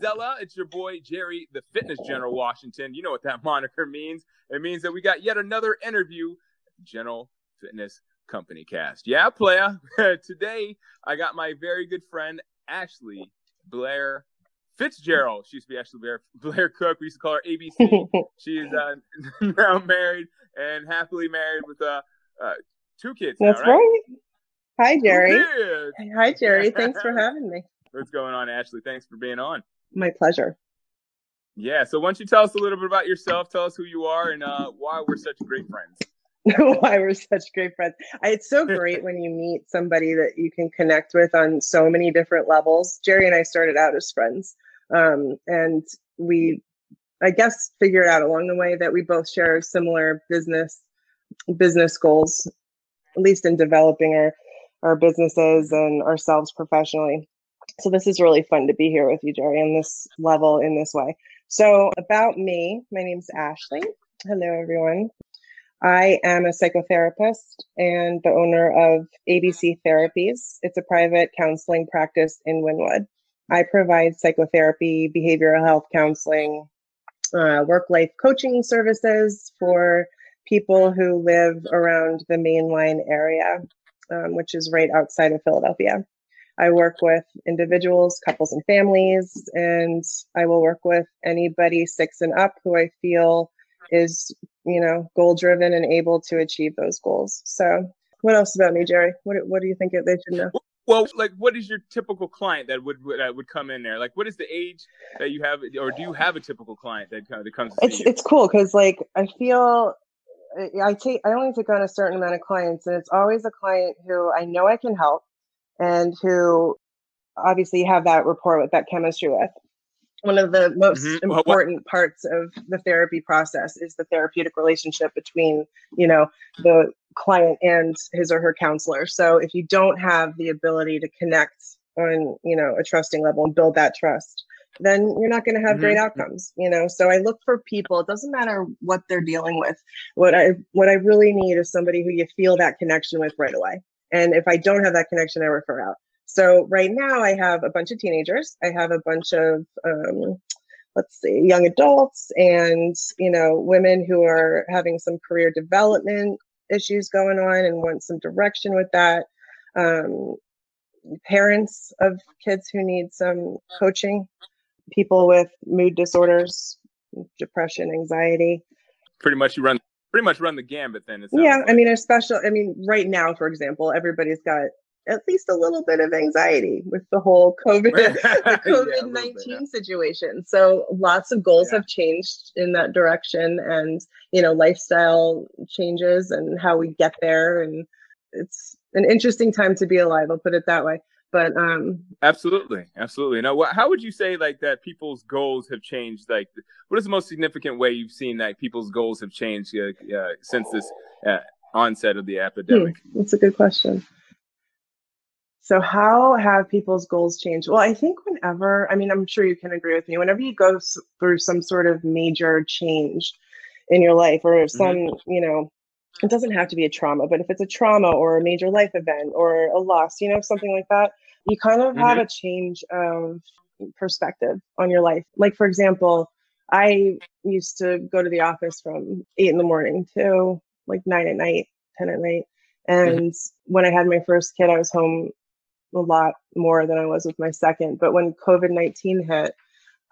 going on, bro Zella? It's your boy Jerry, the Fitness General Washington. You know what that moniker means. It means that we got yet another interview General Fitness Company Cast. Yeah, playa. Today I got my very good friend Ashley Blair Fitzgerald. She used to be Ashley Blair, Blair Cook. We used to call her ABC. she is uh, now married and happily married with uh, uh two kids. That's now, right? right. Hi, Jerry. Hi, Jerry. Thanks for having me. What's going on, Ashley? Thanks for being on. My pleasure. Yeah. So, why don't you tell us a little bit about yourself? Tell us who you are and uh, why we're such great friends. why we're such great friends. It's so great when you meet somebody that you can connect with on so many different levels. Jerry and I started out as friends, um, and we, I guess, figured out along the way that we both share similar business business goals, at least in developing our our businesses and ourselves professionally. So this is really fun to be here with you, Jerry, on this level in this way. So about me, my name's Ashley. Hello, everyone. I am a psychotherapist and the owner of ABC Therapies. It's a private counseling practice in Wynnewood. I provide psychotherapy, behavioral health counseling, uh, work life coaching services for people who live around the mainline area, um, which is right outside of Philadelphia. I work with individuals, couples, and families, and I will work with anybody six and up who I feel is, you know, goal driven and able to achieve those goals. So, what else about me, Jerry? What What do you think they should know? Well, like, what is your typical client that would that would come in there? Like, what is the age that you have, or do you have a typical client that kind that comes? it's it's cool because like I feel I take I only take on a certain amount of clients, and it's always a client who I know I can help, and who obviously have that rapport with that chemistry with. One of the most mm-hmm. important well, parts of the therapy process is the therapeutic relationship between you know the client and his or her counselor. So if you don't have the ability to connect on you know a trusting level and build that trust then you're not going to have mm-hmm. great outcomes you know so i look for people it doesn't matter what they're dealing with what i what i really need is somebody who you feel that connection with right away and if i don't have that connection i refer out. So right now i have a bunch of teenagers. I have a bunch of um, let's see young adults and you know women who are having some career development issues going on and want some direction with that. Um, parents of kids who need some coaching people with mood disorders, depression, anxiety. Pretty much you run pretty much run the gambit then. Yeah, like. I mean, especially I mean, right now, for example, everybody's got at least a little bit of anxiety with the whole COVID COVID nineteen situation. So lots of goals yeah. have changed in that direction, and you know, lifestyle changes and how we get there, and it's an interesting time to be alive. I'll put it that way but um absolutely absolutely. Now what, how would you say like that people's goals have changed like what is the most significant way you've seen that people's goals have changed uh, uh, since this uh, onset of the epidemic? Hmm, that's a good question. So how have people's goals changed? Well i think whenever i mean i'm sure you can agree with me whenever you go through some sort of major change in your life or some mm-hmm. you know it doesn't have to be a trauma, but if it's a trauma or a major life event or a loss, you know, something like that, you kind of mm-hmm. have a change of perspective on your life. Like, for example, I used to go to the office from eight in the morning to like nine at night, 10 at night. Mm-hmm. And mm-hmm. when I had my first kid, I was home a lot more than I was with my second. But when COVID 19 hit,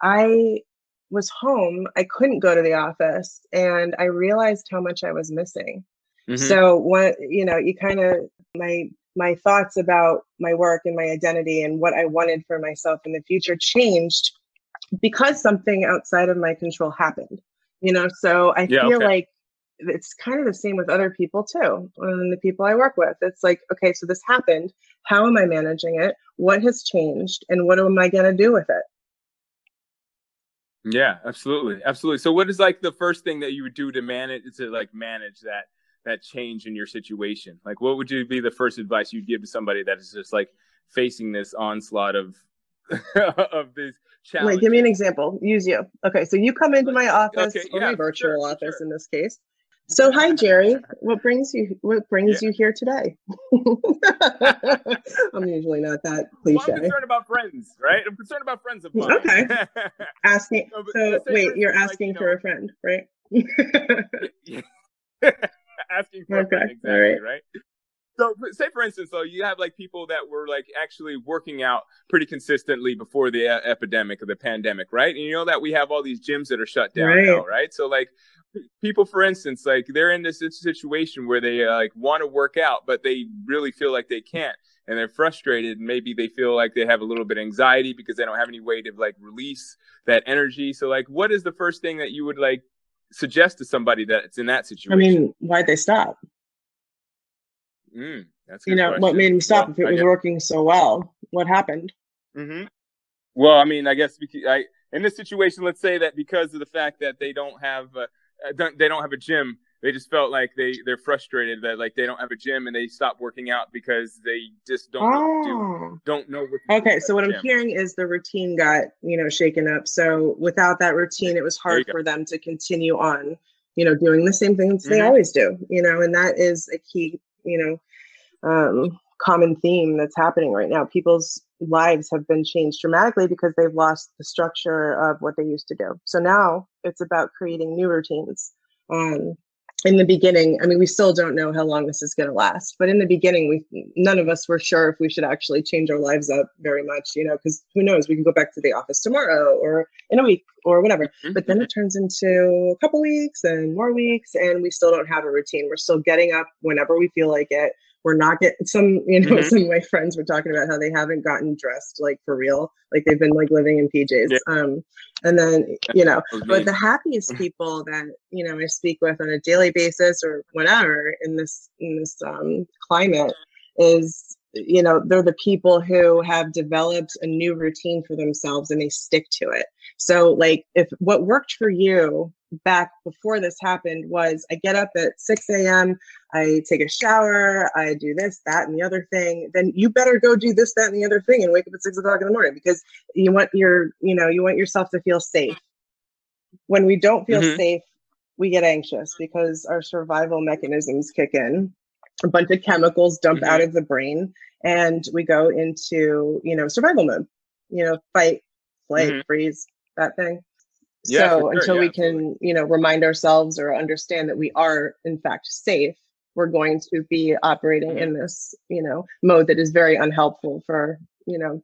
I was home. I couldn't go to the office and I realized how much I was missing. Mm-hmm. So what you know, you kind of my my thoughts about my work and my identity and what I wanted for myself in the future changed because something outside of my control happened. You know, so I yeah, feel okay. like it's kind of the same with other people too and the people i work with it's like okay so this happened how am i managing it what has changed and what am i going to do with it yeah absolutely absolutely so what is like the first thing that you would do to manage to like manage that that change in your situation? Like, what would you be the first advice you'd give to somebody that is just like facing this onslaught of of these challenges? Wait, give me an example. Use you. Okay, so you come into my office okay, or yeah, my virtual sure, office sure. in this case. So hi Jerry, what brings you what brings yeah. you here today? I'm usually not that cliche. Well, I'm concerned about friends, right? I'm concerned about friends of mine. Okay. asking. So, so wait, you're asking like, you for know, a friend, right? asking for okay. exactly, right. right? So, say for instance, though, you have like people that were like actually working out pretty consistently before the uh, epidemic or the pandemic, right? And you know that we have all these gyms that are shut down right. now, right? So, like, people, for instance, like they're in this situation where they uh, like want to work out, but they really feel like they can't, and they're frustrated. Maybe they feel like they have a little bit of anxiety because they don't have any way to like release that energy. So, like, what is the first thing that you would like suggest to somebody that's in that situation? I mean, why'd they stop? Mm, that's you know question. what made him stop well, if it was working so well. What happened? Mm-hmm. Well, I mean, I guess I in this situation, let's say that because of the fact that they don't have uh, they don't have a gym, they just felt like they they're frustrated that like they don't have a gym and they stop working out because they just don't oh. do, don't know what. Okay, so what I'm hearing is the routine got you know shaken up. So without that routine, it was hard for them to continue on, you know, doing the same things mm-hmm. they always do. You know, and that is a key you know um, common theme that's happening right now. People's lives have been changed dramatically because they've lost the structure of what they used to do. So now it's about creating new routines. Um, in the beginning, I mean, we still don't know how long this is going to last, but in the beginning, we none of us were sure if we should actually change our lives up very much, you know, because who knows, we can go back to the office tomorrow or in a week or whatever. Mm-hmm. But then it turns into a couple weeks and more weeks, and we still don't have a routine. We're still getting up whenever we feel like it. We're not getting some, you know, mm-hmm. some of my friends were talking about how they haven't gotten dressed like for real, like they've been like living in PJs. Yeah. Um, and then, you know, but the happiest mm-hmm. people that, you know, I speak with on a daily basis or whatever in this, in this um, climate is you know they're the people who have developed a new routine for themselves and they stick to it so like if what worked for you back before this happened was i get up at 6 a.m i take a shower i do this that and the other thing then you better go do this that and the other thing and wake up at 6 o'clock in the morning because you want your you know you want yourself to feel safe when we don't feel mm-hmm. safe we get anxious because our survival mechanisms kick in a bunch of chemicals dump mm-hmm. out of the brain and we go into you know survival mode you know fight flight mm-hmm. freeze that thing yeah, so sure. until yeah, we can you know remind ourselves or understand that we are in fact safe we're going to be operating mm-hmm. in this you know mode that is very unhelpful for you know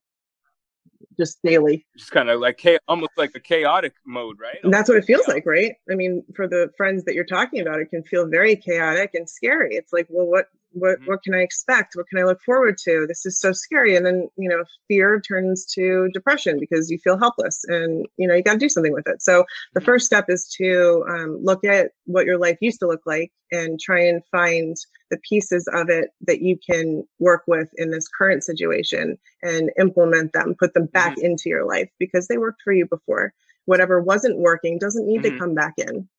just daily. Just kind of like almost like a chaotic mode, right? And that's what it feels like, right? I mean, for the friends that you're talking about, it can feel very chaotic and scary. It's like, well, what what mm-hmm. what can I expect? What can I look forward to? This is so scary. And then, you know, fear turns to depression because you feel helpless and, you know, you got to do something with it. So the mm-hmm. first step is to um, look at what your life used to look like and try and find the pieces of it that you can work with in this current situation and implement them, put them back mm-hmm. into your life because they worked for you before. Whatever wasn't working doesn't need to mm-hmm. come back in.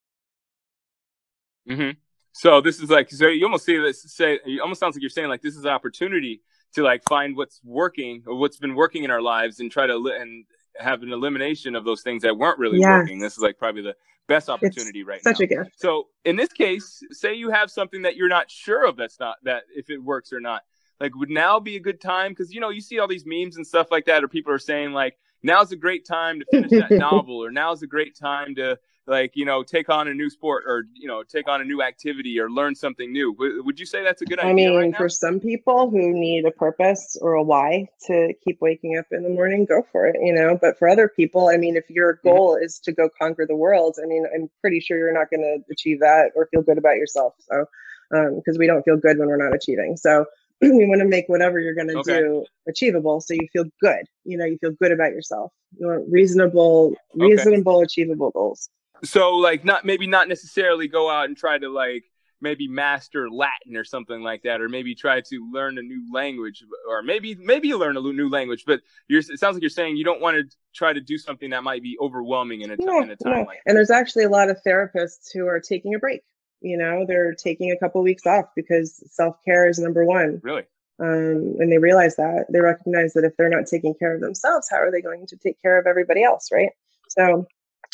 Mm-hmm. So this is like so you almost see this say it almost sounds like you're saying like this is an opportunity to like find what's working or what's been working in our lives and try to li- and have an elimination of those things that weren't really yes. working. This is like probably the best opportunity it's right such now. a gift. So in this case, say you have something that you're not sure of that's not that if it works or not. Like would now be a good time because you know you see all these memes and stuff like that, or people are saying like now's a great time to finish that novel, or now's a great time to like you know take on a new sport or you know take on a new activity or learn something new w- would you say that's a good idea i mean right for some people who need a purpose or a why to keep waking up in the morning go for it you know but for other people i mean if your mm-hmm. goal is to go conquer the world i mean i'm pretty sure you're not going to achieve that or feel good about yourself so because um, we don't feel good when we're not achieving so you want to make whatever you're going to okay. do achievable so you feel good you know you feel good about yourself you want reasonable reasonable okay. achievable goals so like not maybe not necessarily go out and try to like maybe master Latin or something like that, or maybe try to learn a new language, or maybe maybe learn a new language. But you're it sounds like you're saying you don't want to try to do something that might be overwhelming in a, no, in a time like. And there's actually a lot of therapists who are taking a break. You know, they're taking a couple of weeks off because self care is number one. Really. Um, and they realize that they recognize that if they're not taking care of themselves, how are they going to take care of everybody else, right? So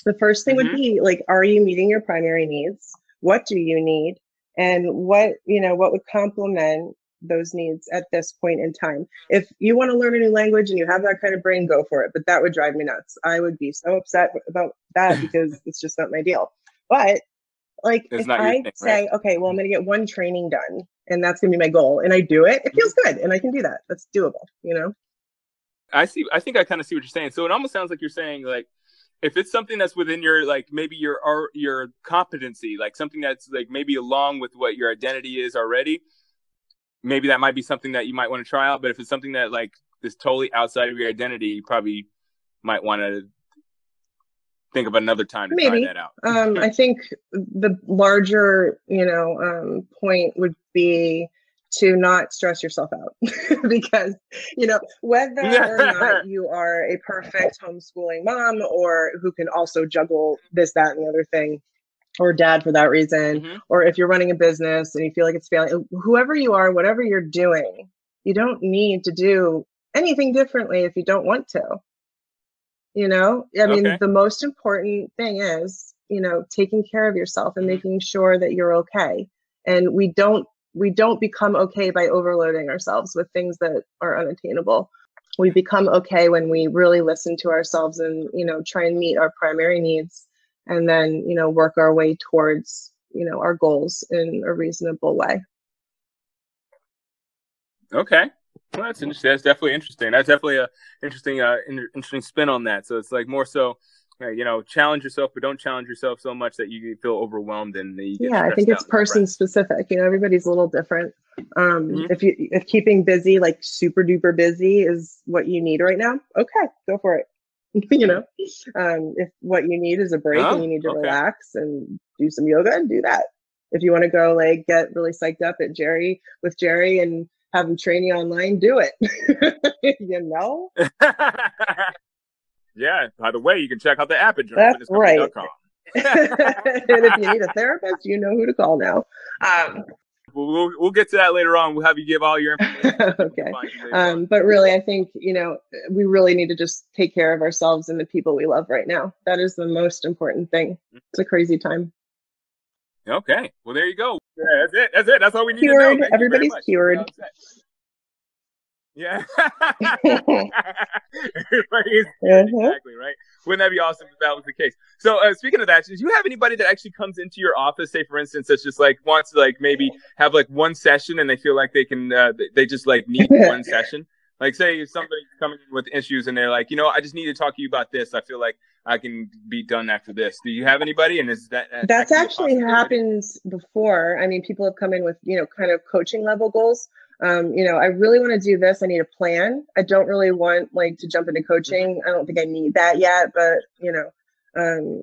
the first thing mm-hmm. would be like, are you meeting your primary needs? what do you need? And what you know what would complement those needs at this point in time? If you want to learn a new language and you have that kind of brain go for it but that would drive me nuts. I would be so upset about that because it's just not my deal. But like it's if i thing, say right? okay well i'm going to get one training done and that's going to be my goal and i do it it feels good and i can do that. That's doable you know? I see i think i kind of see what you're saying. So it almost sounds like you're saying like if it's something that's within your like maybe your your competency like something that's like maybe along with what your identity is already maybe that might be something that you might want to try out but if it's something that like is totally outside of your identity you probably might want to think of another time to maybe. try that out um, i think the larger you know um, point would be to not stress yourself out because you know whether or not you are a perfect homeschooling mom or who can also juggle this that and the other thing or dad for that reason mm-hmm. or if you're running a business and you feel like it's failing whoever you are whatever you're doing you don't need to do anything differently if you don't want to you know i mean okay. the most important thing is you know taking care of yourself and mm-hmm. making sure that you're okay and we don't we don't become okay by overloading ourselves with things that are unattainable. We become okay when we really listen to ourselves and you know try and meet our primary needs and then you know work our way towards you know our goals in a reasonable way. Okay. Well, that's interesting that's definitely interesting. That's definitely a interesting uh interesting spin on that. So it's like more so you know, challenge yourself, but don't challenge yourself so much that you feel overwhelmed and yeah, I think it's person specific. You know, everybody's a little different. Um, mm-hmm. If you if keeping busy, like super duper busy, is what you need right now, okay, go for it. you know, um, if what you need is a break oh, and you need to okay. relax and do some yoga, and do that. If you want to go like get really psyched up at Jerry with Jerry and have him train you online, do it. you know. Yeah. By the way, you can check out the app at That's right. and if you need a therapist, you know who to call now. Um, we'll, we'll, we'll get to that later on. We'll have you give all your information. okay. Um, but really, I think you know we really need to just take care of ourselves and the people we love right now. That is the most important thing. It's a crazy time. Okay. Well, there you go. Yeah, that's it. That's it. That's all we need cured. to know. Thank Everybody's cured. Yeah. mm-hmm. Exactly, right? Wouldn't that be awesome if that was the case? So, uh, speaking of that, do you have anybody that actually comes into your office, say, for instance, that's just like wants to like maybe have like one session and they feel like they can, uh, they just like need one session? Like, say somebody's coming in with issues and they're like, you know, I just need to talk to you about this. I feel like I can be done after this. Do you have anybody? And is that that's actually happened before? I mean, people have come in with you know kind of coaching level goals um, you know, I really want to do this. I need a plan. I don't really want like to jump into mm-hmm. coaching. I don't think I need that yet, but you know, um,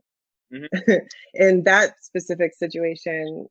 mm-hmm. in that specific situation,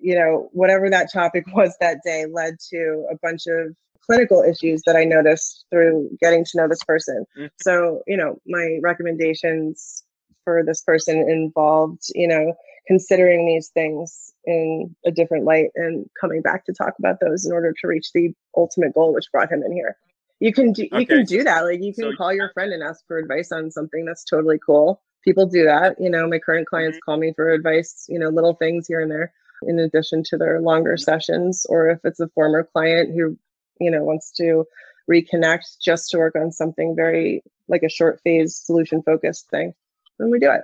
you know, whatever that topic was that day led to a bunch of clinical issues that I noticed through getting to know this person. Mm-hmm. So, you know, my recommendations for this person involved, you know, considering these things in a different light and coming back to talk about those in order to reach the ultimate goal which brought him in here you can do you okay. can do that like you can so, call your friend and ask for advice on something that's totally cool people do that you know my current clients mm-hmm. call me for advice you know little things here and there in addition to their longer mm-hmm. sessions or if it's a former client who you know wants to reconnect just to work on something very like a short phase solution focused thing then we do it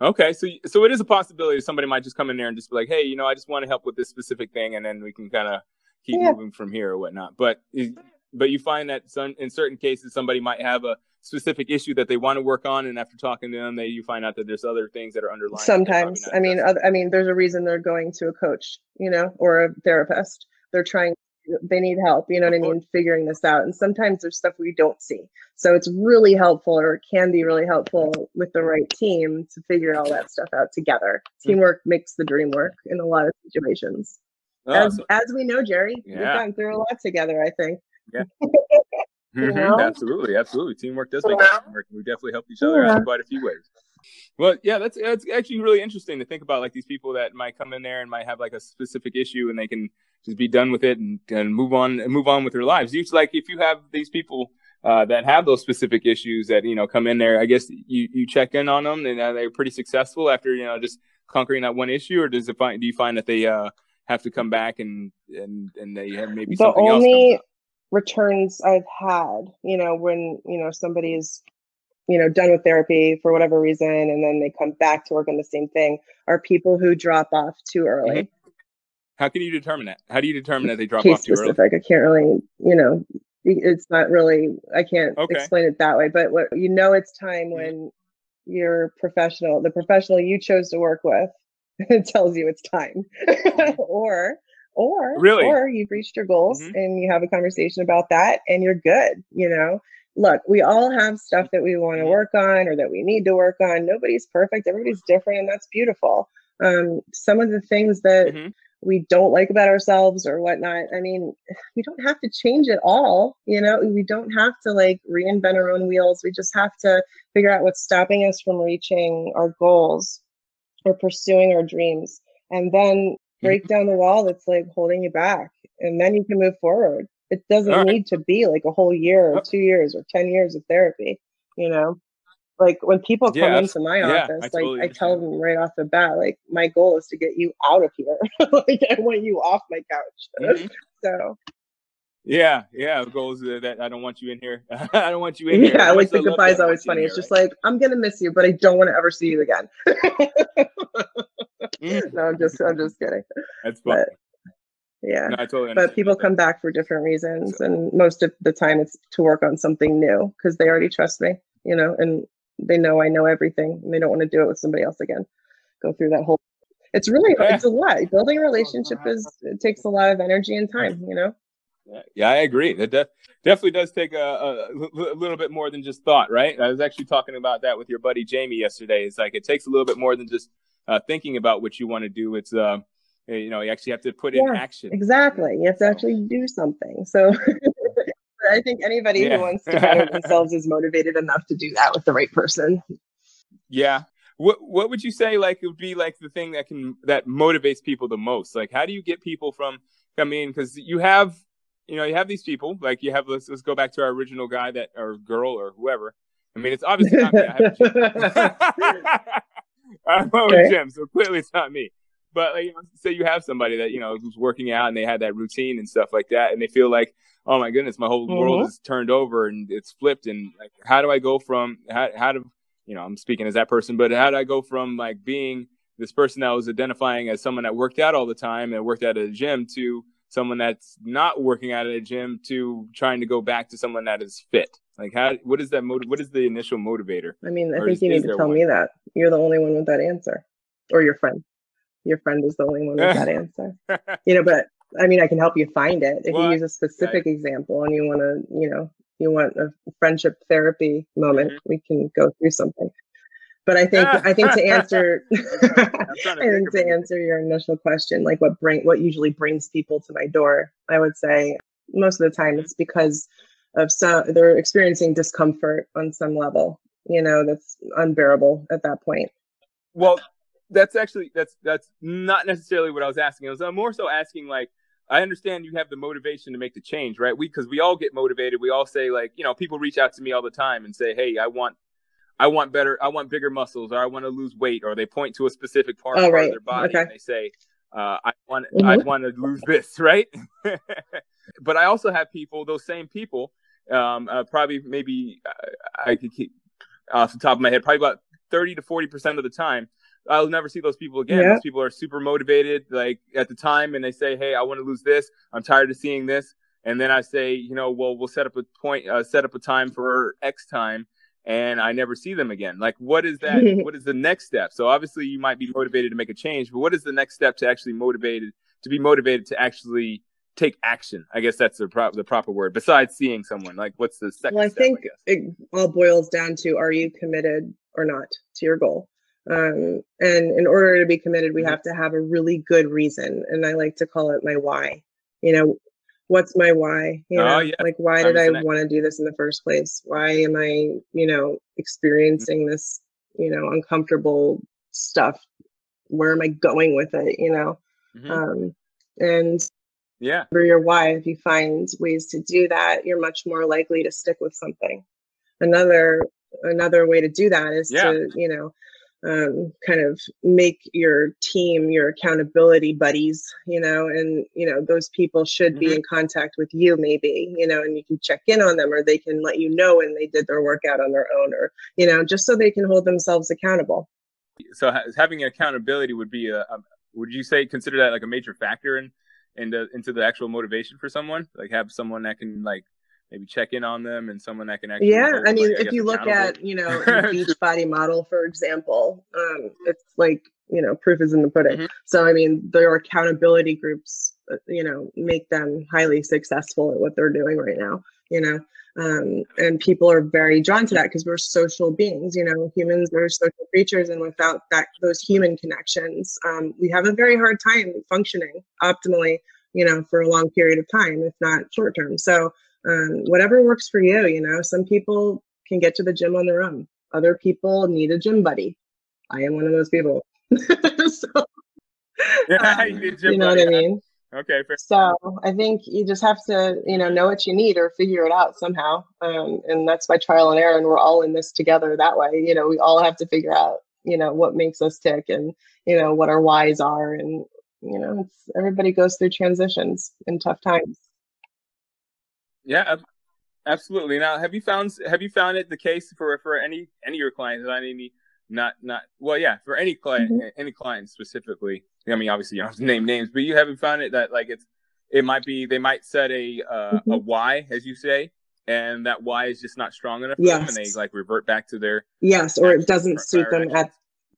Okay, so so it is a possibility somebody might just come in there and just be like, "Hey, you know, I just want to help with this specific thing," and then we can kind of keep yeah. moving from here or whatnot. But but you find that some in certain cases somebody might have a specific issue that they want to work on, and after talking to them, they you find out that there's other things that are underlying. Sometimes, I mean, other, I mean, there's a reason they're going to a coach, you know, or a therapist. They're trying they need help you know what i mean figuring this out and sometimes there's stuff we don't see so it's really helpful or can be really helpful with the right team to figure all that stuff out together mm-hmm. teamwork makes the dream work in a lot of situations oh, as, so, as we know jerry yeah. we've gone through a lot together i think yeah mm-hmm. absolutely absolutely teamwork does make yeah. teamwork we definitely help each other yeah. in quite a few ways well, yeah, that's that's actually really interesting to think about. Like these people that might come in there and might have like a specific issue, and they can just be done with it and, and move on and move on with their lives. You like if you have these people uh, that have those specific issues that you know come in there. I guess you you check in on them and uh, they're pretty successful after you know just conquering that one issue, or does it find do you find that they uh, have to come back and and and they have maybe the something only else? returns I've had, you know, when you know somebody's you know done with therapy for whatever reason and then they come back to work on the same thing are people who drop off too early. Mm-hmm. How can you determine that? How do you determine that they drop Case off too specific. early? I can't really, you know, it's not really I can't Okay. explain it that way, but what you know it's time Mhm. when your professional, the professional you chose to work with tells you it's time. or or Really? or you've reached your goals Mhm. and you have a conversation about that and you're good, you know. Look, we all have stuff that we want to work on or that we need to work on. Nobody's perfect, everybody's different and that's beautiful. Um some of the things that Mhm. we don't like about ourselves or whatnot. I mean, we don't have to change it all, you know, we don't have to like reinvent our own wheels. We just have to figure out what's stopping us from reaching our goals or pursuing our dreams and then break down the wall that's like holding you back and then you can move forward. It doesn't right. need to be like a whole year or 2 years or 10 years of therapy, you know. Like when people come Yeah, into my yeah, I office, like totally I tell them right off the bat, like my goal is to get you out of here. like I want you off my couch. Mhm. So Yeah, yeah. Goals that I don't want you in here. I don't want you in here. yeah, like the as I love goodbye is always funny. It's here, just like I'm gonna miss you, but I don't want to ever see you again. Mhm. no, I'm just I'm just kidding. That's fun. Yeah. No, I totally but people that. come back for different reasons and most of the time it's to work on something new because they already trust me you know and they know i know everything and they don't want to do it with somebody else again go through that whole it's really Yeah. it's a lot building a relationship is it takes a lot of energy and time you know Yeah, yeah, I agree. It def- definitely does take a, a, a little bit more than just thought, right? I was actually talking about that with your buddy Jamie yesterday. It's like it takes a little bit more than just uh, thinking about what you want to do. It's uh, Eh, you know, you actually have to put in Yeah, action. exactly you have to actually do something so i think anybody Yeah. who wants to better themselves is motivated enough to do that with the right person Yeah. What What would you say like it would be like the thing that can that motivates people the most? Like, how do you get people from? I mean, because you have you know you have these people like you have let's let's go back to our original guy that or girl or whoever. I mean, it's obviously not me. I have a gym. I have my own gym, so clearly it's not me. But like, you know, say you have somebody that you know who's working out and they had that routine and stuff like that, and they feel like, oh my goodness, my whole world Mhm. is turned over and it's flipped, and like, how do I go from how how do you know I'm speaking as that person, but how do I go from like being this person that was identifying as someone that worked out all the time and worked out at a gym to someone that's not working out at a gym to trying to go back to someone that is fit? Like, how what is that motive? What is the initial motivator? I mean, I Or think is- you need to tell one? me that. You're the only one with that answer. Or your friend. Your friend is the only one with that answer. You know, but I mean, I can help you find it. If Well, you use a specific example and you want to, you know, you want a friendship therapy moment, Mhm. we can go through something. But I think I think to answer to I think think to answer your initial question, like what bring what usually brings people to my door, I would say most of the time it's because of some they're experiencing discomfort on some level, you know, that's unbearable at that point. Well, that's actually that's that's not necessarily what I was asking. I was uh, more so asking like I understand you have the motivation to make the change, right? We because we all get motivated. We all say like you know people reach out to me all the time and say, hey, I want. I want better. I want bigger muscles, or I want to lose weight, or they point to a specific part, Oh, right. of their body Okay. and they say, uh, "I want, I Mhm. want to lose this," right? but I also have people, those same people, um, uh, probably maybe uh, I could keep off the top of my head, probably about thirty to forty percent of the time, I'll never see those people again. Yeah. Those people are super motivated, like at the time, and they say, "Hey, I want to lose this. I'm tired of seeing this." And then I say, you know, well, we'll set up a point, uh, set up a time for X time, and I never see them again. Like, what is that? what is the next step? So obviously, you might be motivated to make a change, but what is the next step to actually motivated to be motivated to actually take action? I guess that's the, pro- the proper word. Besides seeing someone, like, what's the second? Well, I step, think guess? it all boils down to are you committed or not to your goal? Um, and in order to be committed, we Mhm. have to have a really good reason. And I like to call it my why. You know, what's my why? You Oh, know, yeah. like why did I want to do this in the first place? Why am I, you know, experiencing this, you know, uncomfortable stuff? Where am I going with it? You know, Mhm. um, and Yeah. For your why, if you find ways to do that, you're much more likely to stick with something. Another another way to do that is yeah. to, you know, um, kind of make your team your accountability buddies, you know, and you know those people should mm-hmm. be in contact with you, maybe, you know, and you can check in on them, or they can let you know when they did their workout on their own, or you know, just so they can hold themselves accountable. So having accountability would be a, a would you say consider that like a major factor in into into the actual motivation for someone? Like have someone that can like maybe check in on them and someone that can actually yeah i mean like, I if you look at you know beach body model for example um, it's like you know proof is in the pudding. Mm-hmm. so i mean their accountability groups uh, you know make them highly successful at what they're doing right now you know um, and people are very drawn to that because we're social beings you know humans are social creatures and without that those human connections um, we have a very hard time functioning optimally you know for a long period of time if not short term. So um, whatever works for you you know? Some people can get to the gym on their own. Other people need a gym buddy. I am one of those people. So, yeah, um, you, you know what i mean? Okay fair. so i think you just have to you know know what you need or figure it out somehow. Um, and that's by trial and error and we're all in this together that way. You know we all have to figure out you know what makes us tick and you know what our whys are and you know everybody goes through transitions in tough times yeah, absolutely. Now, have you found have you found it the case for for any any of your clients? Not any, not not well, yeah, for any client, mm-hmm. any client specifically. I mean, obviously, you don't have to name names, but you haven't found it that like it's it might be they might set a uh, mm-hmm. a why, as you say, and that why is just not strong enough yes. and they like revert back to their yes, or it doesn't suit them at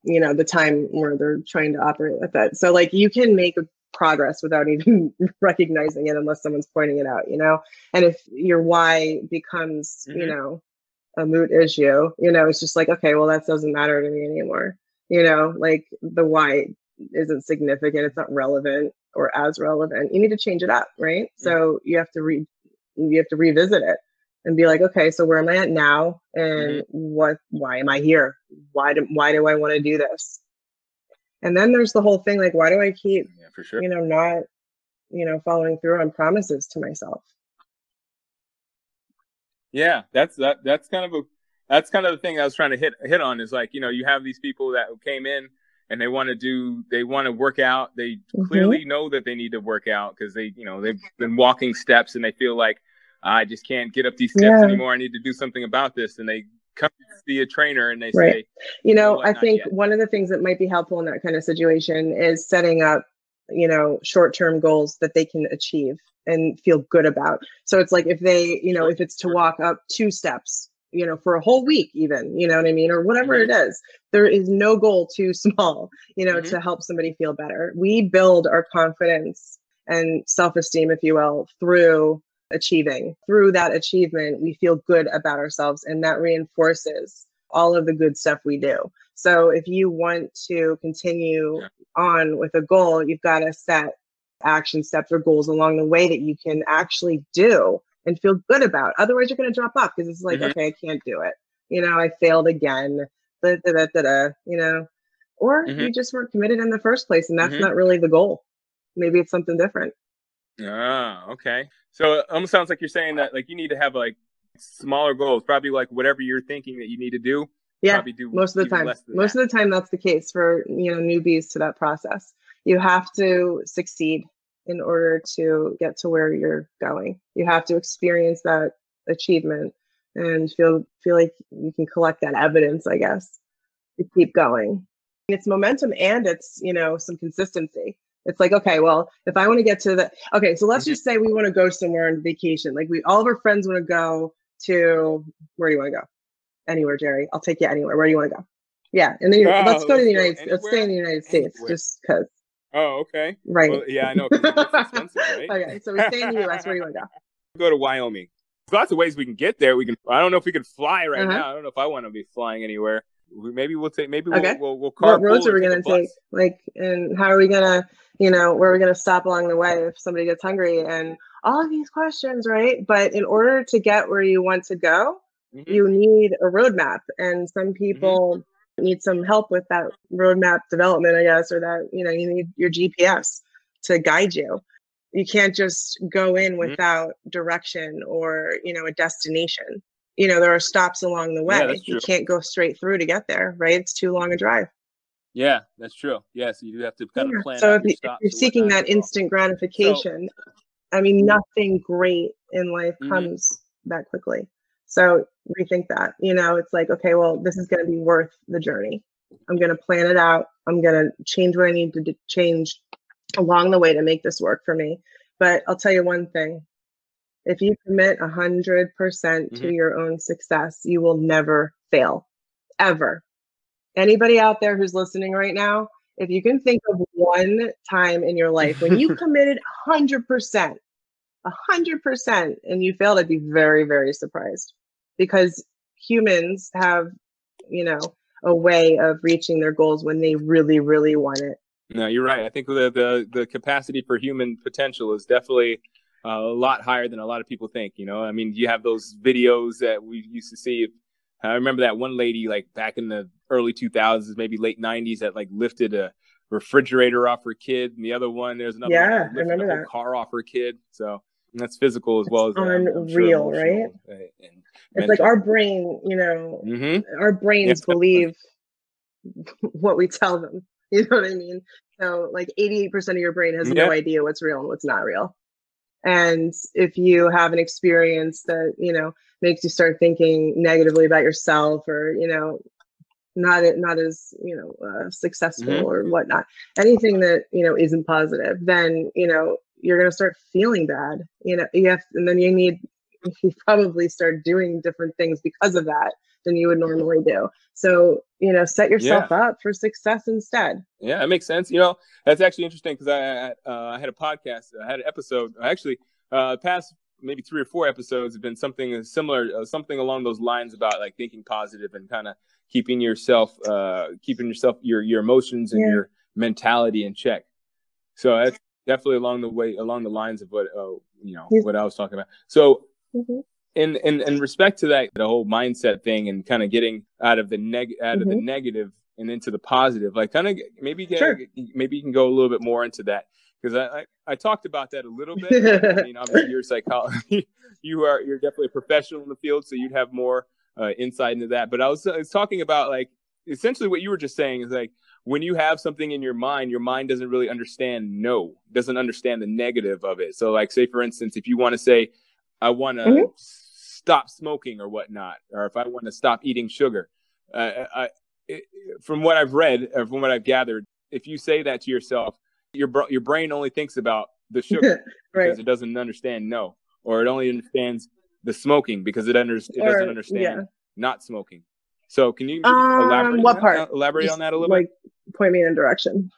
you know the time where they're trying to operate with it. So like you can make a progress without even recognizing it unless someone's pointing it out, you know? And if your why becomes, mm-hmm. you know, a moot issue, you know, it's just like, okay, well, that doesn't matter to me anymore. You know, like the why isn't significant, it's not relevant or as relevant. You need to change it up, right? Mm-hmm. So you have to re you have to revisit it and be like, okay, so where am I at now? And mm-hmm. what why am I here? Why do why do I want to do this? And then there's the whole thing like, why do I keep, yeah, for sure. you know, not, you know, following through on promises to myself? Yeah, that's that. That's kind of a that's kind of the thing I was trying to hit hit on is like you know you have these people that came in and they want to do they want to work out. They mm-hmm. clearly know that they need to work out because they you know they've been walking steps and they feel like I just can't get up these steps yeah. anymore. I need to do something about this, and they come see a trainer and they right. say, you know, I think yet. one of the things that might be helpful in that kind of situation is setting up, you know, short term goals that they can achieve and feel good about. So it's like if they, you know, if it's to walk up two steps, you know, for a whole week, even, you know what I mean, or whatever mm-hmm. it is, there is no goal too small, you know, mm-hmm. to help somebody feel better. We build our confidence and self esteem, if you will, through achieving. Through that achievement, we feel good about ourselves, and that reinforces all of the good stuff we do. So, if you want to continue on with a goal, you've got to set action steps or goals along the way that you can actually do and feel good about. Otherwise, you're going to drop off because it's like, mm-hmm. okay, I can't do it. You know, I failed again. Da, da, da, da, you know, or mm-hmm. you just weren't committed in the first place, and that's mm-hmm. not really the goal. Maybe it's something different. Ah, okay. So it almost sounds like you're saying that like you need to have like smaller goals, probably like whatever you're thinking that you need to do. Yeah, do most of the time. Most that. of the time, that's the case for you know newbies to that process. You have to succeed in order to get to where you're going. You have to experience that achievement and feel feel like you can collect that evidence, I guess, to keep going. It's momentum and it's you know some consistency. It's like, okay, well, if I want to get to the okay, so let's mm-hmm. just say we want to go somewhere on vacation. Like we all of our friends want to go to where do you want to go? Anywhere, Jerry. I'll take you anywhere. Where do you want to go? Yeah. And then oh, let's go to the United States. Let's stay in the United States anywhere. just because. Oh, okay. Right. Well, yeah, I know. right? okay. So we stay in the US. Where do you want to go? Go to Wyoming. There's lots of ways we can get there. We can I don't know if we can fly right uh-huh. now. I don't know if I want to be flying anywhere. Maybe we'll take. Maybe we'll okay. we'll, we'll What roads are we gonna take? Like, and how are we gonna, you know, where are we gonna stop along the way if somebody gets hungry? And all of these questions, right? But in order to get where you want to go, mm-hmm. you need a roadmap, and some mm-hmm. people mm-hmm. need some help with that roadmap development, I guess, or that you know, you need your GPS to guide you you can't just go in Mhm. without direction or you know a destination you know there are stops along the way. Yeah, you can't go straight through to get there right? It's too long a drive. Yeah, that's true. Yeah, so you do have to kind Yeah. of plan so if, you, you're seeking that instant gratification i mean nothing great in life Mhm. comes that quickly. So rethink that you know it's like okay well this is going to be worth the journey. I'm going to plan it out. I'm going to change what i need to change along the way to make this work for me. But i'll tell you one thing if you commit 100% to mm-hmm. your own success you will never fail ever. Anybody out there who's listening right now if you can think of one time in your life when you committed 100% 100% and you failed i'd be very very surprised. Because humans have you know a way of reaching their goals when they really really want it. No, you're right. I think the the, the capacity for human potential is definitely uh, a lot higher than a lot of people think. You know, I mean, you have those videos that we used to see. I remember that one lady, like back in the early 2000s, maybe late 90s, that like lifted a refrigerator off her kid, and the other one, there's another Yeah, I lifted remember a that. car off her kid. So that's physical as well as It's uh, I'm sure unreal, right? it's like our brain you know hmm our brains definitely. believe what we tell them you know what i mean so like 88% of your brain has no idea what's real and what's not real and if you have an experience that you know makes you start thinking negatively about yourself or you know not not as you know uh, successful Mhm. or whatnot anything that you know isn't positive then you know you're going to start feeling bad you know you have and then you need you probably start doing different things because of that than you would normally do so you know set yourself up for success instead Yeah, it makes sense. You know, that's actually interesting because I I, uh, I had a podcast, I had an episode. Actually, uh, past maybe three or four episodes have been something similar, uh, something along those lines about like thinking positive and kind of keeping yourself, uh, keeping yourself, your your emotions and Yeah. your mentality in check. So that's definitely along the way, along the lines of what uh, you know what I was talking about. So Mhm. in in in respect to that, the whole mindset thing and kind of getting out of the neg out of the negative and into the positive, like kind of maybe get, Sure. maybe you can go a little bit more into that because I, I I talked about that a little bit. I mean, obviously you're a psychologist, you are you're definitely a professional in the field, so you'd have more uh, insight into that. But I was I was talking about like essentially what you were just saying is like when you have something in your mind, your mind doesn't really understand no, doesn't understand the negative of it. So like say for instance, if you want to say I want to Mhm. stop smoking or whatnot, or if I want to stop eating sugar, uh, I, it, from what I've read or from what I've gathered, if you say that to yourself, your your brain only thinks about the sugar right because it doesn't understand no, or it only understands the smoking because it under- it Or- doesn't understand yeah. not smoking. So can you Um, elaborate? what on part? That? Elaborate Just, on that a little like bit. point me in a direction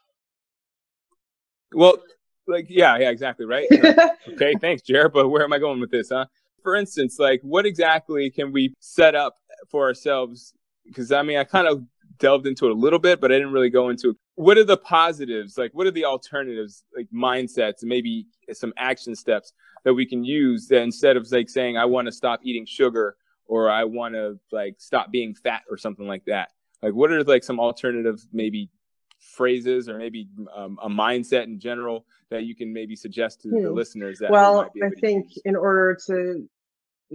Well, like yeah, yeah, exactly, right. okay, thanks, Jared. But where am I going with this, huh? For instance, like what exactly can we set up for ourselves? Because I mean, I kind of delved into it a little bit, but I didn't really go into it. What are the positives? Like, what are the alternatives, like mindsets, and maybe some action steps that we can use that instead of like saying, I want to stop eating sugar or I want to like stop being fat or something like that? Like, what are like some alternative, maybe phrases or maybe um, a mindset in general that you can maybe suggest to the Hmm. listeners that well be i think in order to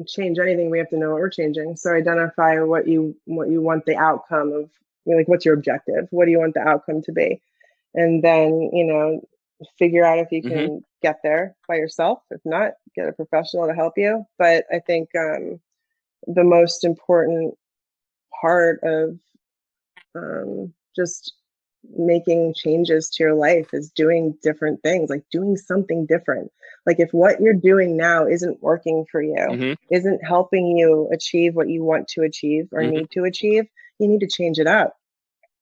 change anything we have to know what we're changing. So identify what you what you want the outcome of like what's your objective? What do you want the outcome to be? And then you know figure out if you can Mm-hmm. get there by yourself. If not get a professional to help you. But i think um, the most important part of um, just making changes to your life is doing different things like doing something different like if what you're doing now isn't working for you Mhm. isn't helping you achieve what you want to achieve or Mhm. need to achieve you need to change it up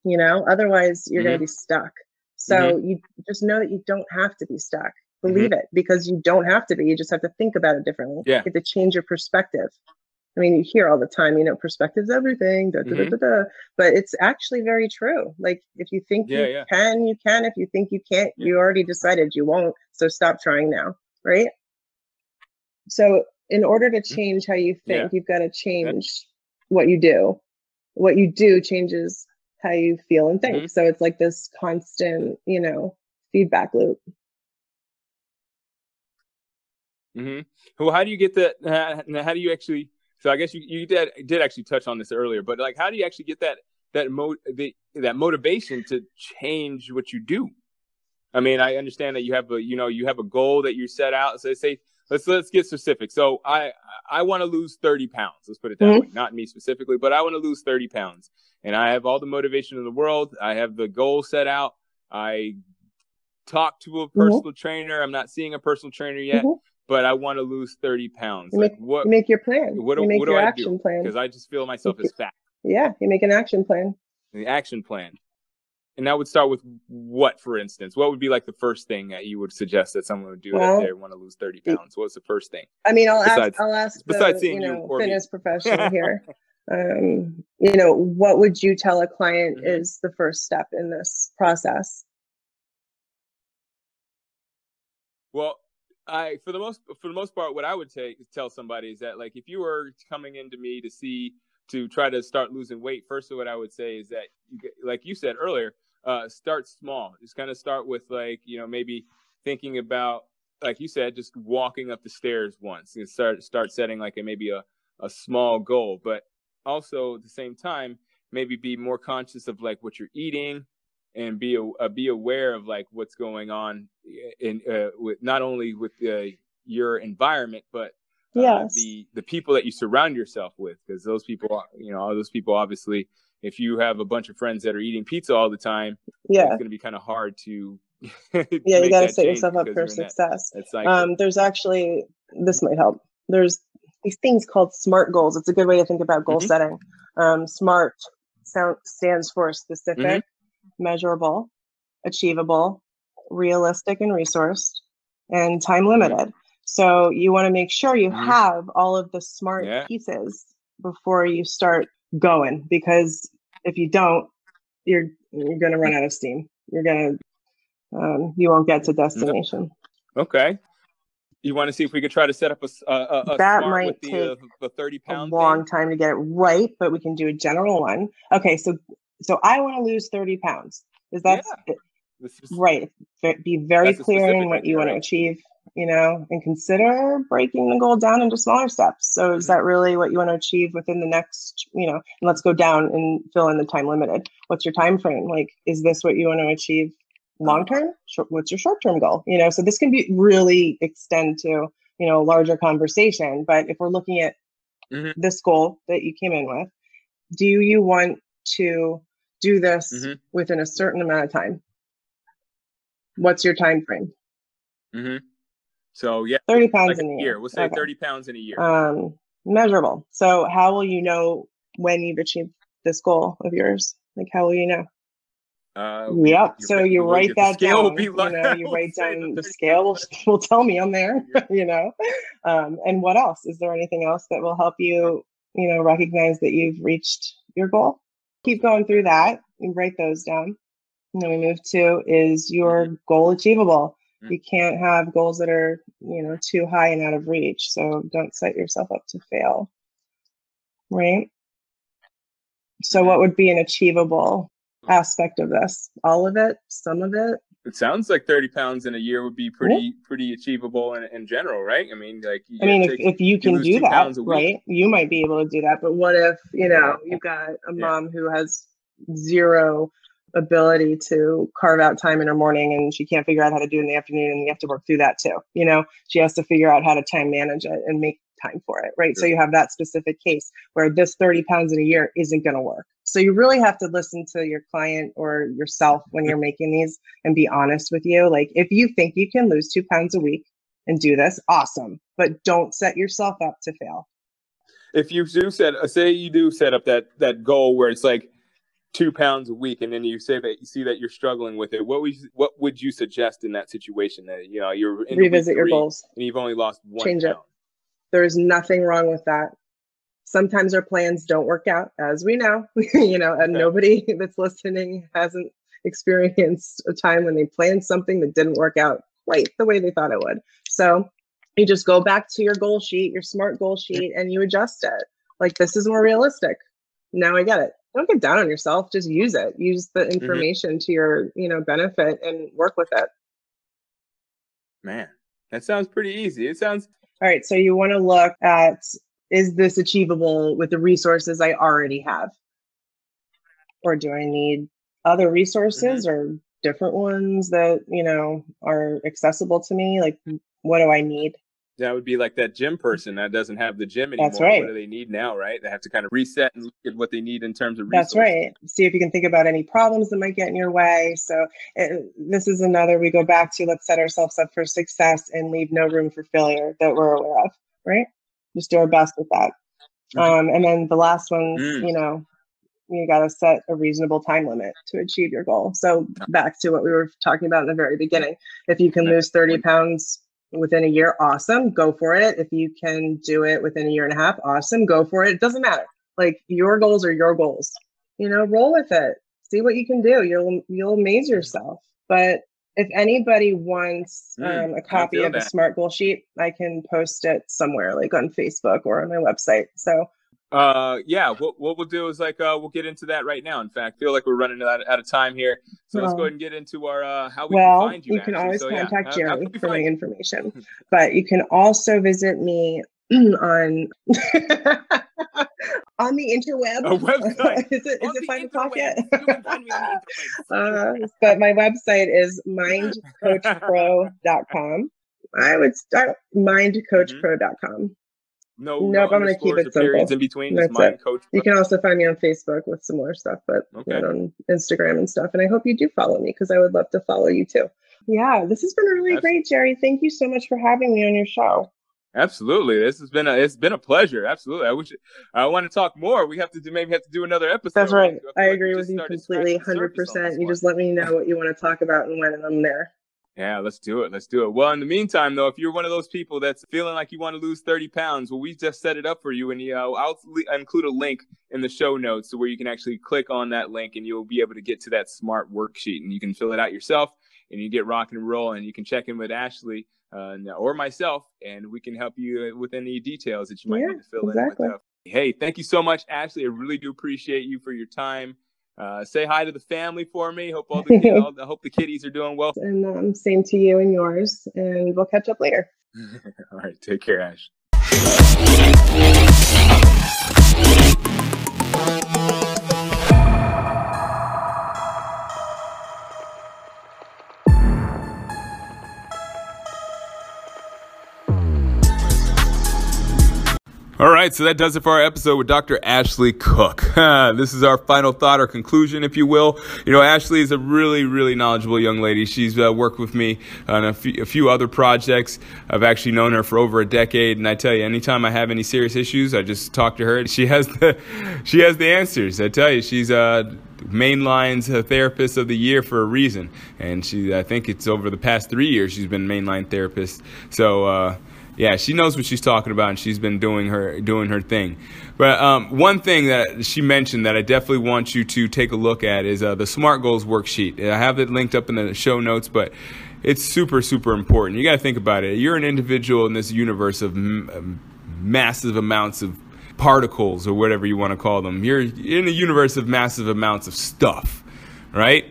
you know otherwise you're going Mhm. to be stuck so you just know that you don't have to be stuck Mm-hmm. believe it because you don't have to be you just have to think about it differently Yeah. you have to change your perspective I mean, you hear all the time, you know, perspective's everything, da, da, da, da, but it's actually very true. Like, if you think Yeah, you yeah. can, you can. If you think you can't, Yeah. you already decided you won't. So stop trying now, right? So, in order to change how you Mm-hmm. Think, you've got to change what you do. What you do changes how you feel and think. Mhm. So, it's like this constant, you know, feedback loop. Mm-hmm. Well, how do you get that? How do you actually? So I guess you, you did did actually touch on this earlier, but like, how do you actually get that that mo the, that motivation to change what you do? I mean, I understand that you have a you know you have a goal that you set out. So say let's let's get specific. So I I want to lose thirty pounds. Let's put it that mm-hmm. way. Not me specifically, but I want to lose thirty pounds, and I have all the motivation in the world. I have the goal set out. I talk to a mm-hmm. personal mm-hmm. trainer. I'm not seeing a personal trainer yet, mm-hmm. But I want to lose 30 pounds. You make, what, you make your plan. What, you make what your do action I do? plan. Because I just feel myself as fat. Yeah, you make an action plan. The action plan. And that would start with what, for instance? What would be like the first thing that you would suggest that someone would do well, if they want to lose 30 pounds? What's the first thing? I mean, I'll besides, ask, I'll ask besides the, seeing you know, you fitness me. professional here. um, you know, what would you tell a client mm-hmm. is the first step in this process? Well, I for the most for the most part, what I would tell somebody is that like if you were coming into me to see to try to start losing weight, first of what I would say is that you, like you said earlier, uh, start small. Just kind of start with like you know maybe thinking about like you said, just walking up the stairs once and start start setting like a maybe a a small goal, but also at the same time maybe be more conscious of like what you're eating and be uh, be aware of like what's going on in uh, with not only with uh, your environment but uh, yes. the the people that you surround yourself with because those people you know all those people obviously if you have a bunch of friends that are eating pizza all the time yeah it's going to be kind of hard to yeah you got to set yourself up for success. that, um, there's actually this might help. There's these things called smart goals. It's a good way to think about goal mm-hmm. setting. Um, smart sound, stands for specific mm-hmm measurable, achievable, realistic and resourced, and time limited. So you want to make sure you mm-hmm. have all of the smart yeah. pieces before you start going because if you don't, you're you're going to run out of steam. You're going to um, you won't get to destination. Okay. You want to see if we could try to set up a, a, a that might the, take uh, the thirty pound a long thing? time to get it right, but we can do a general one. Okay, so so I want to lose 30 pounds. Is that yeah. right? Be very clear in what you want to achieve, you know, and consider breaking the goal down into smaller steps. So is mm-hmm. that really what you want to achieve within the next, you know, and let's go down and fill in the time limited. What's your time frame? Like, is this what you want to achieve long term? What's your short term goal? You know, so this can be really extend to, you know, a larger conversation. But if we're looking at mm-hmm. this goal that you came in with, do you want to do this mm-hmm. within a certain amount of time. What's your time frame? Mm-hmm. So yeah, thirty pounds like in a year. year. We'll say okay. thirty pounds in a year. Um, measurable. So how will you know when you've achieved this goal of yours? Like how will you know? Uh, yep. So you write that down. you know, you write down the scale will, will tell me I'm there. you know, um, and what else? Is there anything else that will help you? You know, recognize that you've reached your goal keep going through that and write those down. And then we move to is your mm-hmm. goal achievable? Mm-hmm. You can't have goals that are, you know, too high and out of reach. So don't set yourself up to fail. Right? So what would be an achievable aspect of this? All of it? Some of it? it sounds like 30 pounds in a year would be pretty yeah. pretty achievable in, in general right i mean like i mean if, if you can do that right you might be able to do that but what if you know you've got a mom yeah. who has zero ability to carve out time in her morning and she can't figure out how to do it in the afternoon and you have to work through that too you know she has to figure out how to time manage it and make time for it right sure. so you have that specific case where this 30 pounds in a year isn't going to work so you really have to listen to your client or yourself when you're making these and be honest with you. Like if you think you can lose two pounds a week and do this, awesome. But don't set yourself up to fail. If you do set uh, say you do set up that that goal where it's like two pounds a week and then you say that you see that you're struggling with it, what would you, what would you suggest in that situation that you know you're revisit your goals and you've only lost one change pound. it. There's nothing wrong with that sometimes our plans don't work out as we know you know and nobody that's listening hasn't experienced a time when they planned something that didn't work out quite the way they thought it would. So you just go back to your goal sheet your smart goal sheet and you adjust it. Like this is more realistic. Now i get it. Don't get down on yourself. Just use it. Use the mm-hmm. information mm-hmm. to your you know benefit and work with it. Man that sounds pretty easy. It sounds all right, so you want to look at is this achievable with the resources I already have? Or do I need other resources mm-hmm. or different ones that, you know, are accessible to me? Like, what do I need? that would be like that gym person that doesn't have the gym anymore. That's right. What do they need now, right? They have to kind of reset and look at what they need in terms of resources. That's right. See if you can think about any problems that might get in your way. So it, eh, this is another we go back to let's set ourselves up for success and leave no room for failure that we're aware of, right? Just do our best with that. Um, and then the last one, mm. you know, you got to set a reasonable time limit to achieve your goal. So back to what we were talking about in the very beginning. If you can lose 30 pounds within a year, awesome, go for it. If you can do it within a year and a half, awesome, go for it. It doesn't matter. Like your goals are your goals. You know, roll with it. See what you can do. You'll you'll amaze yourself. But if anybody wants mm, um, a copy of the SMART goal sheet, I can post it somewhere, like on Facebook or on my website. So uh, yeah, what, what we'll do is like uh, we'll get into that right now. In fact, feel like we're running out, out of time here, so well, let's go ahead and get into our uh, how we well, can find you. you can always so, contact yeah. Jerry for my information, but you can also visit me on on the interweb. A website. is it, is it five o'clock yet? uh, but my website is mindcoachpro.com. I would start mindcoachpro.com. No, nope, I'm gonna keep it simple. in between. That's it. Coach. You can also find me on Facebook with some more stuff, but okay. not on Instagram and stuff. And I hope you do follow me because I would love to follow you too. Yeah, this has been really great, Jerry. Thank you so much for having me on your show. Absolutely, this has been a it's been a pleasure. Absolutely, I wish I want to talk more. We have to do maybe have to do another episode. That's right. I, agree with you completely, hundred percent. You just let me know what you want to talk about and when, and I'm there. Yeah, let's do it. Let's do it. Well, in the meantime, though, if you're one of those people that's feeling like you want to lose 30 pounds, well, we just set it up for you. And you know, I'll include a link in the show notes to where you can actually click on that link and you'll be able to get to that smart worksheet and you can fill it out yourself and you get rock and roll and you can check in with Ashley uh, or myself and we can help you with any details that you might yeah, need to fill exactly. in. With, uh, hey, thank you so much, Ashley. I really do appreciate you for your time. Uh, say hi to the family for me. Hope all the I hope the kitties are doing well. And um, same to you and yours. And we'll catch up later. all right. Take care, Ash. All right, so that does it for our episode with Dr. Ashley Cook. this is our final thought or conclusion, if you will. You know, Ashley is a really, really knowledgeable young lady. She's uh, worked with me on a few, other projects. I've actually known her for over a decade, and I tell you, anytime I have any serious issues, I just talk to her. She has the, she has the answers. I tell you, she's uh, Mainline's therapist of the year for a reason, and she, I think it's over the past three years she's been mainline therapist. So. Uh, yeah, she knows what she's talking about, and she's been doing her doing her thing. But um, one thing that she mentioned that I definitely want you to take a look at is uh, the SMART Goals worksheet. I have it linked up in the show notes, but it's super super important. You got to think about it. You're an individual in this universe of m- massive amounts of particles or whatever you want to call them. You're in a universe of massive amounts of stuff, right?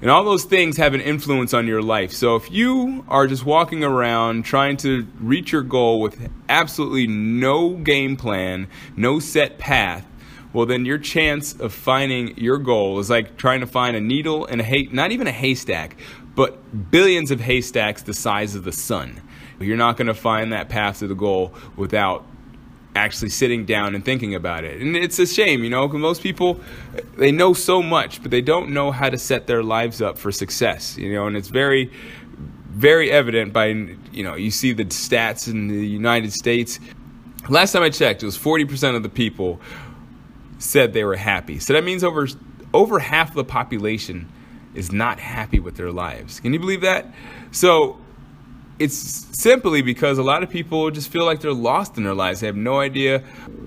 And all those things have an influence on your life. So if you are just walking around trying to reach your goal with absolutely no game plan, no set path, well then your chance of finding your goal is like trying to find a needle in a hay not even a haystack, but billions of haystacks the size of the sun. You're not going to find that path to the goal without actually sitting down and thinking about it. And it's a shame, you know, because most people they know so much, but they don't know how to set their lives up for success, you know, and it's very very evident by you know, you see the stats in the United States. Last time I checked, it was 40% of the people said they were happy. So that means over over half the population is not happy with their lives. Can you believe that? So it's simply because a lot of people just feel like they're lost in their lives. They have no idea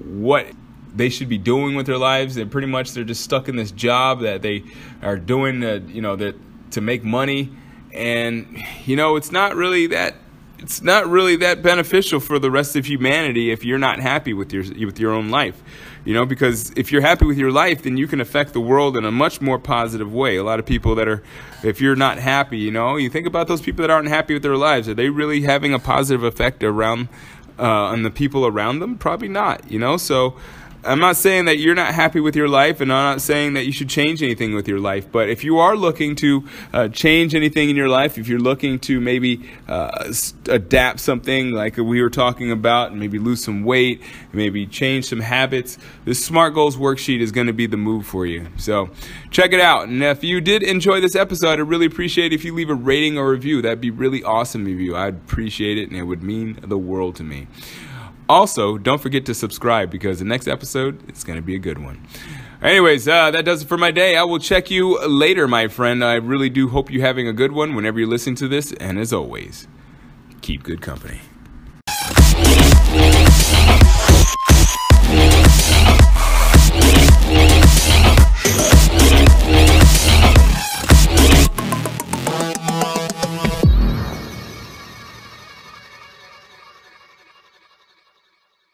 what they should be doing with their lives. And pretty much they're just stuck in this job that they are doing, you know, that to make money. And you know, it's not really that. It's not really that beneficial for the rest of humanity if you're not happy with your with your own life. You know, because if you're happy with your life, then you can affect the world in a much more positive way. A lot of people that are, if you're not happy, you know, you think about those people that aren't happy with their lives. Are they really having a positive effect around uh, and the people around them? Probably not, you know? So I'm not saying that you're not happy with your life, and I'm not saying that you should change anything with your life. But if you are looking to uh, change anything in your life, if you're looking to maybe uh, adapt something like we were talking about, and maybe lose some weight, maybe change some habits, this Smart Goals worksheet is going to be the move for you. So check it out. And if you did enjoy this episode, I'd really appreciate if you leave a rating or review. That'd be really awesome of you. I'd appreciate it, and it would mean the world to me. Also, don't forget to subscribe because the next episode is going to be a good one. Anyways, uh, that does it for my day. I will check you later, my friend. I really do hope you're having a good one whenever you listen to this. And as always, keep good company.